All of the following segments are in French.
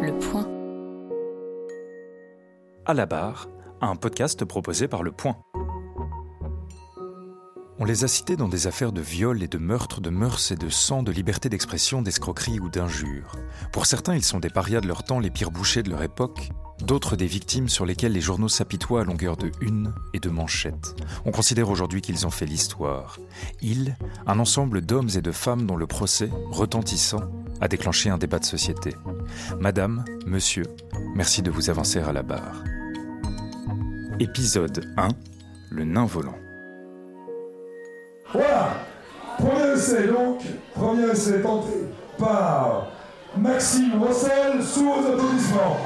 Le Point. À la barre, un podcast proposé par Le Point. On les a cités dans des affaires de viol et de meurtre, de mœurs et de sang, de liberté d'expression, d'escroquerie ou d'injures. Pour certains, ils sont des parias de leur temps, les pires bouchers de leur époque, d'autres des victimes sur lesquelles les journaux s'apitoient à longueur de une et de manchettes. On considère aujourd'hui qu'ils ont fait l'histoire. Ils, un ensemble d'hommes et de femmes dont le procès, retentissant, a déclenché un débat de société. Madame, monsieur, merci de vous avancer à la barre. Épisode 1 Le nain volant. Voilà Premier essai donc, premier essai tenté par Maxime Rossel sous applaudissements.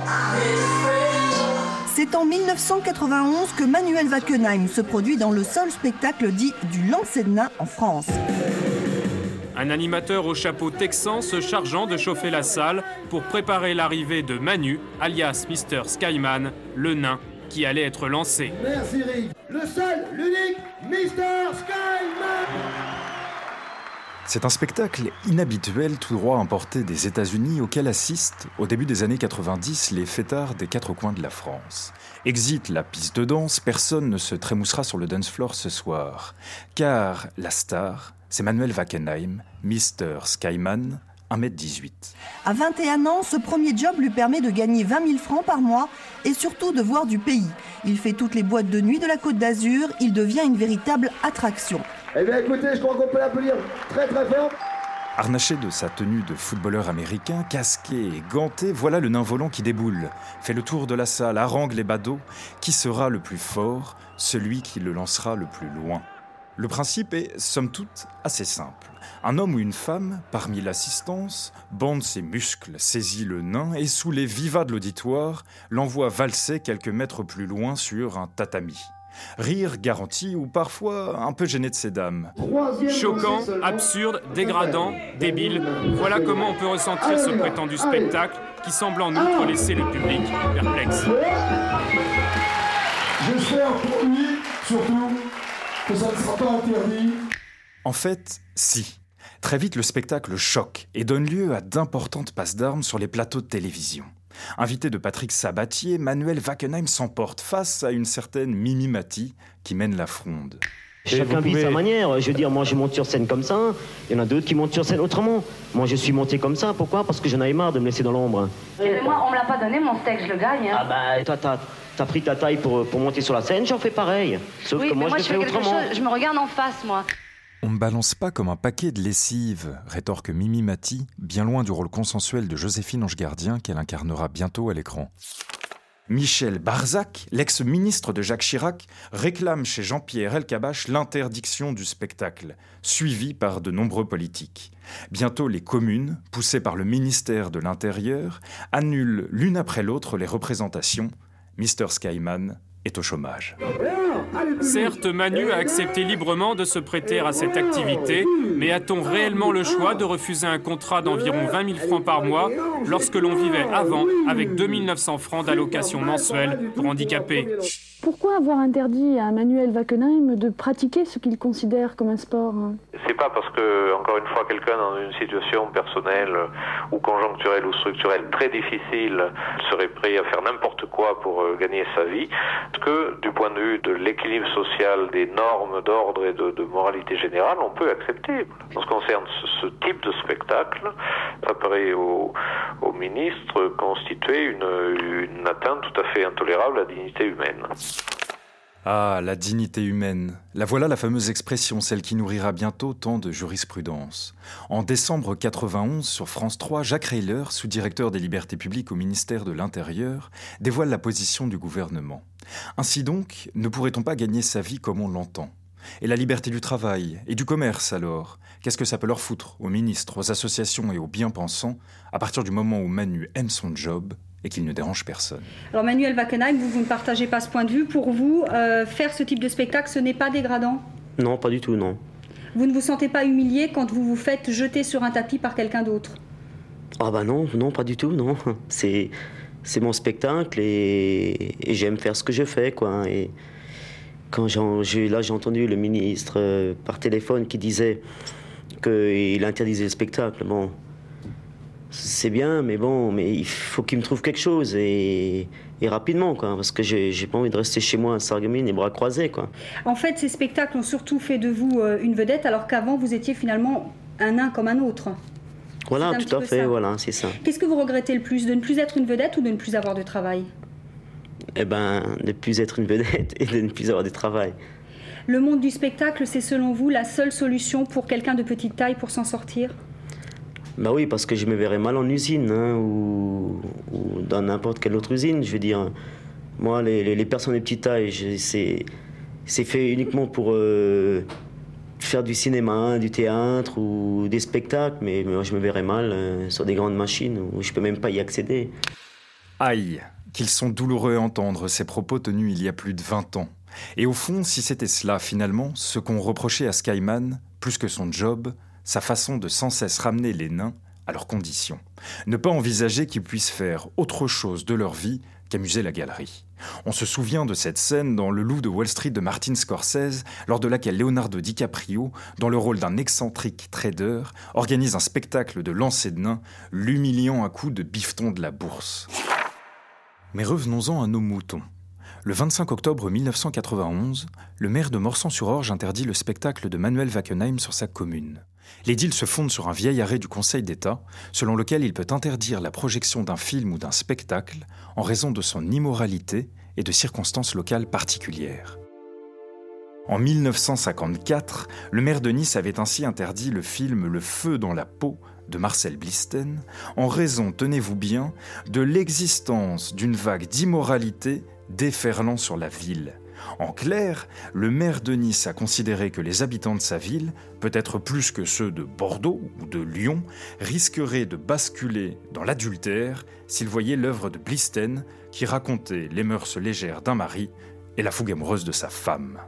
C'est en 1991 que Manuel Wackenheim se produit dans le seul spectacle dit du lancer de nain en France. Un animateur au chapeau texan se chargeant de chauffer la salle pour préparer l'arrivée de Manu, alias Mr. Skyman, le nain qui allait être lancé. Merci Rick. Le seul, l'unique, Mr. Skyman C'est un spectacle inhabituel tout droit importé des États-Unis auquel assistent, au début des années 90, les fêtards des quatre coins de la France. Exit la piste de danse, personne ne se trémoussera sur le dance floor ce soir. Car la star, c'est Manuel Wackenheim, Mr. Skyman, 1m18. À 21 ans, ce premier job lui permet de gagner 20 000 francs par mois et surtout de voir du pays. Il fait toutes les boîtes de nuit de la Côte d'Azur, il devient une véritable attraction. Eh bien écoutez, je crois qu'on peut l'applaudir très très fort. Harnaché de sa tenue de footballeur américain, casqué et ganté, voilà le nain volant qui déboule, fait le tour de la salle, harangue les badauds. Qui sera le plus fort? Celui qui le lancera le plus loin. Le principe est, somme toute, assez simple. Un homme ou une femme, parmi l'assistance, bande ses muscles, saisit le nain et, sous les vivas de l'auditoire, l'envoie valser quelques mètres plus loin sur un tatami. Rire garanti ou parfois un peu gêné de ces dames. Choquant, absurde, dégradant, débile, voilà comment on peut ressentir ce prétendu spectacle qui semble en outre laisser le public perplexe. J'espère pour lui, surtout, que ça ne sera pas interdit. En fait, si. Très vite, le spectacle choque et donne lieu à d'importantes passes d'armes sur les plateaux de télévision. Invité de Patrick Sabatier, Manuel Wackenheim s'emporte face à une certaine Mimi Mati qui mène la fronde. Chacun vit sa manière. Je veux dire, moi je monte sur scène comme ça, il y en a d'autres qui montent sur scène autrement. Moi je suis monté comme ça, pourquoi? Parce que j'en avais marre de me laisser dans l'ombre. Excusez-moi, on me l'a pas donné, mon steak, je le gagne. Ah Hein. bah toi t'as as pris ta taille pour, pour monter sur la scène, j'en fais pareil. Sauf oui, que mais moi, moi je fais fais quelque autrement. chose, je me regarde en face, moi. On ne balance pas comme un paquet de lessive, rétorque Mimi Mati, bien loin du rôle consensuel de Joséphine Ange Gardien qu'elle incarnera bientôt à l'écran. Michel Barzac, l'ex-ministre de Jacques Chirac, réclame chez Jean-Pierre Elkabbach l'interdiction du spectacle, suivi par de nombreux politiques. Bientôt, les communes, poussées par le ministère de l'Intérieur, annulent l'une après l'autre les représentations. Mr. Skyman est au chômage. Certes, Manu a accepté librement de se prêter à cette activité, mais a-t-on réellement le choix de refuser un contrat d'environ 20 000 francs par mois lorsque l'on vivait avant avec 2 900 francs d'allocation mensuelle pour handicapés? Pourquoi avoir interdit à Manuel Wackenheim de pratiquer ce qu'il considère comme un sport C'est pas parce que, encore une fois, quelqu'un dans une situation personnelle ou conjoncturelle ou structurelle très difficile serait prêt à faire n'importe quoi pour euh, gagner sa vie, que du point de vue de l'équilibre social, des normes d'ordre et de, moralité générale, on peut accepter. En ce qui concerne ce, type de spectacle, ça paraît au, au ministre constituer une, une atteinte tout à fait intolérable à la dignité humaine. Ah, la dignité humaine. La voilà la fameuse expression, celle qui nourrira bientôt tant de jurisprudence. En décembre 91, sur France 3, Jacques Reyler, sous-directeur des libertés publiques au ministère de l'Intérieur, dévoile la position du gouvernement. Ainsi donc, ne pourrait-on pas gagner sa vie comme on l'entend? Et la liberté du travail Et du commerce alors? Qu'est-ce que ça peut leur foutre aux ministres, aux associations et aux bien-pensants à partir du moment où Manu aime son job? Et qu'il ne dérange personne Alors Manuel Wackenheim, vous, vous ne partagez pas ce point de vue. Pour vous, euh, faire ce type de spectacle, ce n'est pas dégradant? Non, pas du tout, non. Vous ne vous sentez pas humilié quand vous vous faites jeter sur un tapis par quelqu'un d'autre? Ah bah non, non, pas du tout, non. C'est c'est mon spectacle et, et j'aime faire ce que je fais, quoi. Et quand j'en- j'ai là j'ai entendu le ministre euh, par téléphone qui disait qu'il interdisait le spectacle, bon, c'est bien, mais bon, mais il faut qu'il me trouve quelque chose et, rapidement, quoi, parce que j'ai, j'ai pas envie de rester chez moi à Sarreguemines les bras croisés, quoi. En fait, ces spectacles ont surtout fait de vous euh, une vedette, alors qu'avant vous étiez finalement un nain comme un autre. Voilà, tout à fait, voilà, c'est ça. Qu'est-ce que vous regrettez le plus, de ne plus être une vedette ou de ne plus avoir de travail? Eh ben, de ne plus être une vedette et de ne plus avoir de travail. Le monde du spectacle, c'est selon vous la seule solution pour quelqu'un de petite taille pour s'en sortir? Bah oui, parce que je me verrais mal en usine hein, ou, dans n'importe quelle autre usine. Je veux dire, moi, les, personnes de petite taille, c'est, fait uniquement pour euh, faire du cinéma, du théâtre ou des spectacles, mais moi, je me verrais mal euh, sur des grandes machines où je peux même pas y accéder. Aïe, qu'ils sont douloureux à entendre ces propos tenus il y a plus de 20 ans. Et au fond, si c'était cela, finalement, ce qu'on reprochait à Skyman, plus que son job, sa façon de sans cesse ramener les nains à leurs conditions. Ne pas envisager qu'ils puissent faire autre chose de leur vie qu'amuser la galerie. On se souvient de cette scène dans Le Loup de Wall Street de Martin Scorsese, lors de laquelle Leonardo DiCaprio, dans le rôle d'un excentrique trader, organise un spectacle de lancer de nains, l'humiliant à coups de bifton de la bourse. Mais revenons-en à nos moutons. Le 25 octobre 1991, le maire de Morsan-sur-Orge interdit le spectacle de Manuel Wackenheim sur sa commune. L'édile se fonde sur un vieil arrêt du Conseil d'État, selon lequel il peut interdire la projection d'un film ou d'un spectacle en raison de son immoralité et de circonstances locales particulières. En 1954, le maire de Nice avait ainsi interdit le film Le feu dans la peau de Marcel Blisten en raison, tenez-vous bien, de l'existence d'une vague d'immoralité déferlant sur la ville. En clair, le maire de Nice a considéré que les habitants de sa ville, peut-être plus que ceux de Bordeaux ou de Lyon, risqueraient de basculer dans l'adultère s'ils voyaient l'œuvre de Blisten qui racontait les mœurs légères d'un mari et la fougue amoureuse de sa femme.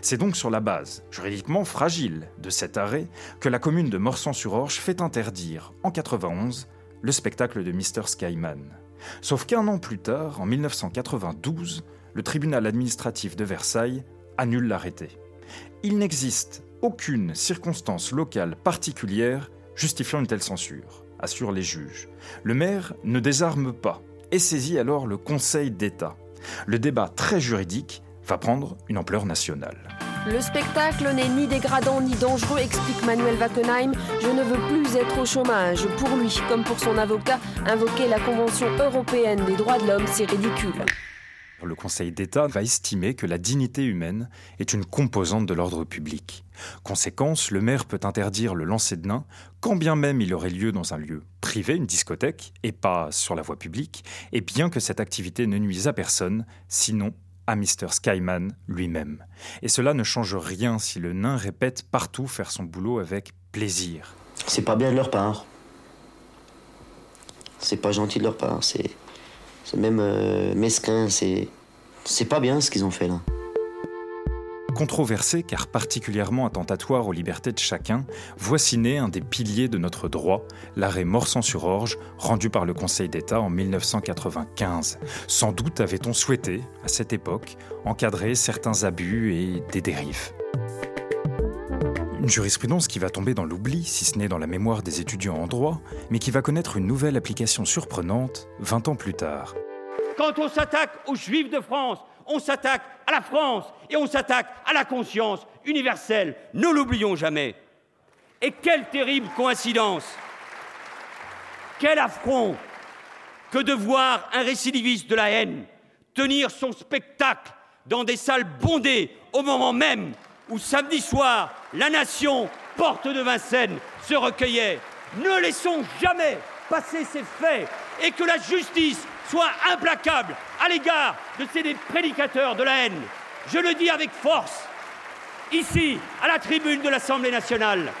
C'est donc sur la base, juridiquement fragile, de cet arrêt que la commune de Morsan-sur-Orge fait interdire, en 91, le spectacle de Mr. Skyman. Sauf qu'un an plus tard, en 1992, le tribunal administratif de Versailles annule l'arrêté. Il n'existe aucune circonstance locale particulière justifiant une telle censure, assurent les juges. Le maire ne désarme pas et saisit alors le Conseil d'État. Le débat très juridique va prendre une ampleur nationale. Le spectacle n'est ni dégradant ni dangereux, explique Manuel Wackenheim. Je ne veux plus être au chômage. Pour lui, comme pour son avocat, invoquer la Convention européenne des droits de l'homme, c'est ridicule. Le Conseil d'État va estimer que la dignité humaine est une composante de l'ordre public. Conséquence, le maire peut interdire le lancer de nains, quand bien même il aurait lieu dans un lieu privé, une discothèque, et pas sur la voie publique, et bien que cette activité ne nuise à personne, sinon à Mr. Skyman lui-même. Et cela ne change rien si le nain répète partout faire son boulot avec plaisir. C'est pas bien de leur part. C'est pas gentil de leur part. C'est, même euh, mesquin. C'est, pas bien ce qu'ils ont fait là. Controversé car particulièrement attentatoire aux libertés de chacun, voici né un des piliers de notre droit, l'arrêt Morsan-sur-Orge, rendu par le Conseil d'État en 1995. Sans doute avait-on souhaité, à cette époque, encadrer certains abus et des dérives. Une jurisprudence qui va tomber dans l'oubli, si ce n'est dans la mémoire des étudiants en droit, mais qui va connaître une nouvelle application surprenante 20 ans plus tard. Quand on s'attaque aux Juifs de France, on s'attaque la France et on s'attaque à la conscience universelle. Ne l'oublions jamais. Et quelle terrible coïncidence, quel affront que de voir un récidiviste de la haine tenir son spectacle dans des salles bondées au moment même où samedi soir, la nation, porte de Vincennes, se recueillait. Ne laissons jamais passer ces faits et que la justice soit implacable à l'égard de ces prédicateurs de la haine. Je le dis avec force, ici, à la tribune de l'Assemblée nationale.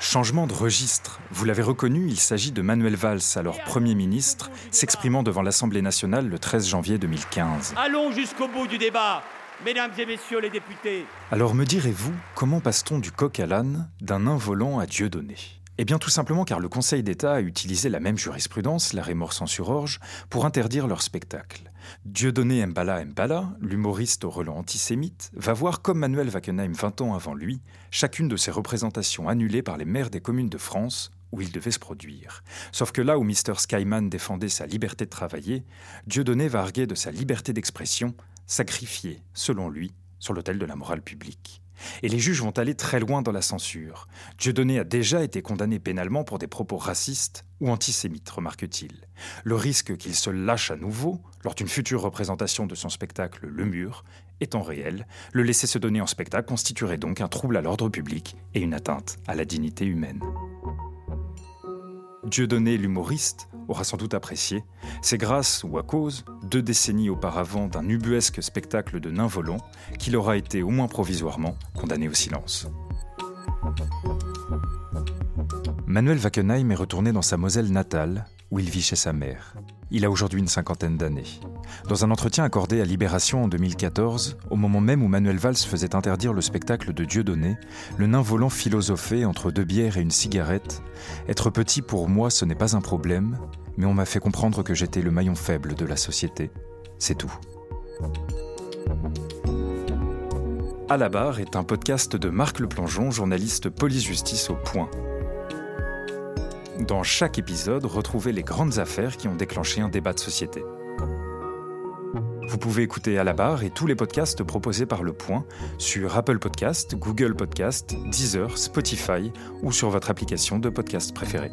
Changement de registre. Vous l'avez reconnu, il s'agit de Manuel Valls, alors Premier ministre, s'exprimant devant l'Assemblée nationale le 13 janvier 2015. Allons jusqu'au bout du débat, mesdames et messieurs les députés. Alors me direz-vous, comment passe-t-on du coq à l'âne, d'un involant à Dieu donné? Eh bien tout simplement car le Conseil d'État a utilisé la même jurisprudence, l'arrêt sur orge pour interdire leur spectacle. Dieudonné Mbala Mbala, l'humoriste au relent antisémite, va voir comme Manuel Wackenheim 20 ans avant lui, chacune de ses représentations annulées par les maires des communes de France où il devait se produire. Sauf que là où Mr. Skyman défendait sa liberté de travailler, Dieudonné va arguer de sa liberté d'expression, sacrifiée, selon lui, sur l'autel de la morale publique. Et les juges vont aller très loin dans la censure. Dieudonné a déjà été condamné pénalement pour des propos racistes ou antisémites, remarque-t-il. Le risque qu'il se lâche à nouveau, lors d'une future représentation de son spectacle Le Mur, étant réel, le laisser se donner en spectacle constituerait donc un trouble à l'ordre public et une atteinte à la dignité humaine. Dieudonné l'humoriste aura sans doute apprécié, c'est grâce ou à cause, deux décennies auparavant, d'un ubuesque spectacle de nains volants qu'il aura été, au moins provisoirement, condamné au silence. Manuel Wackenheim est retourné dans sa Moselle natale, où il vit chez sa mère. Il a aujourd'hui une cinquantaine d'années. Dans un entretien accordé à Libération en 2014, au moment même où Manuel Valls faisait interdire le spectacle de Dieudonné, le nain volant philosophait entre deux bières et une cigarette Être petit pour moi, ce n'est pas un problème, mais on m'a fait comprendre que j'étais le maillon faible de la société. C'est tout. À la barre est un podcast de Marc Le Plongeon, journaliste police-justice au Point. Dans chaque épisode, retrouvez les grandes affaires qui ont déclenché un débat de société. Vous pouvez écouter à la barre et tous les podcasts proposés par Le Point sur Apple Podcast, Google Podcast, Deezer, Spotify ou sur votre application de podcast préférée.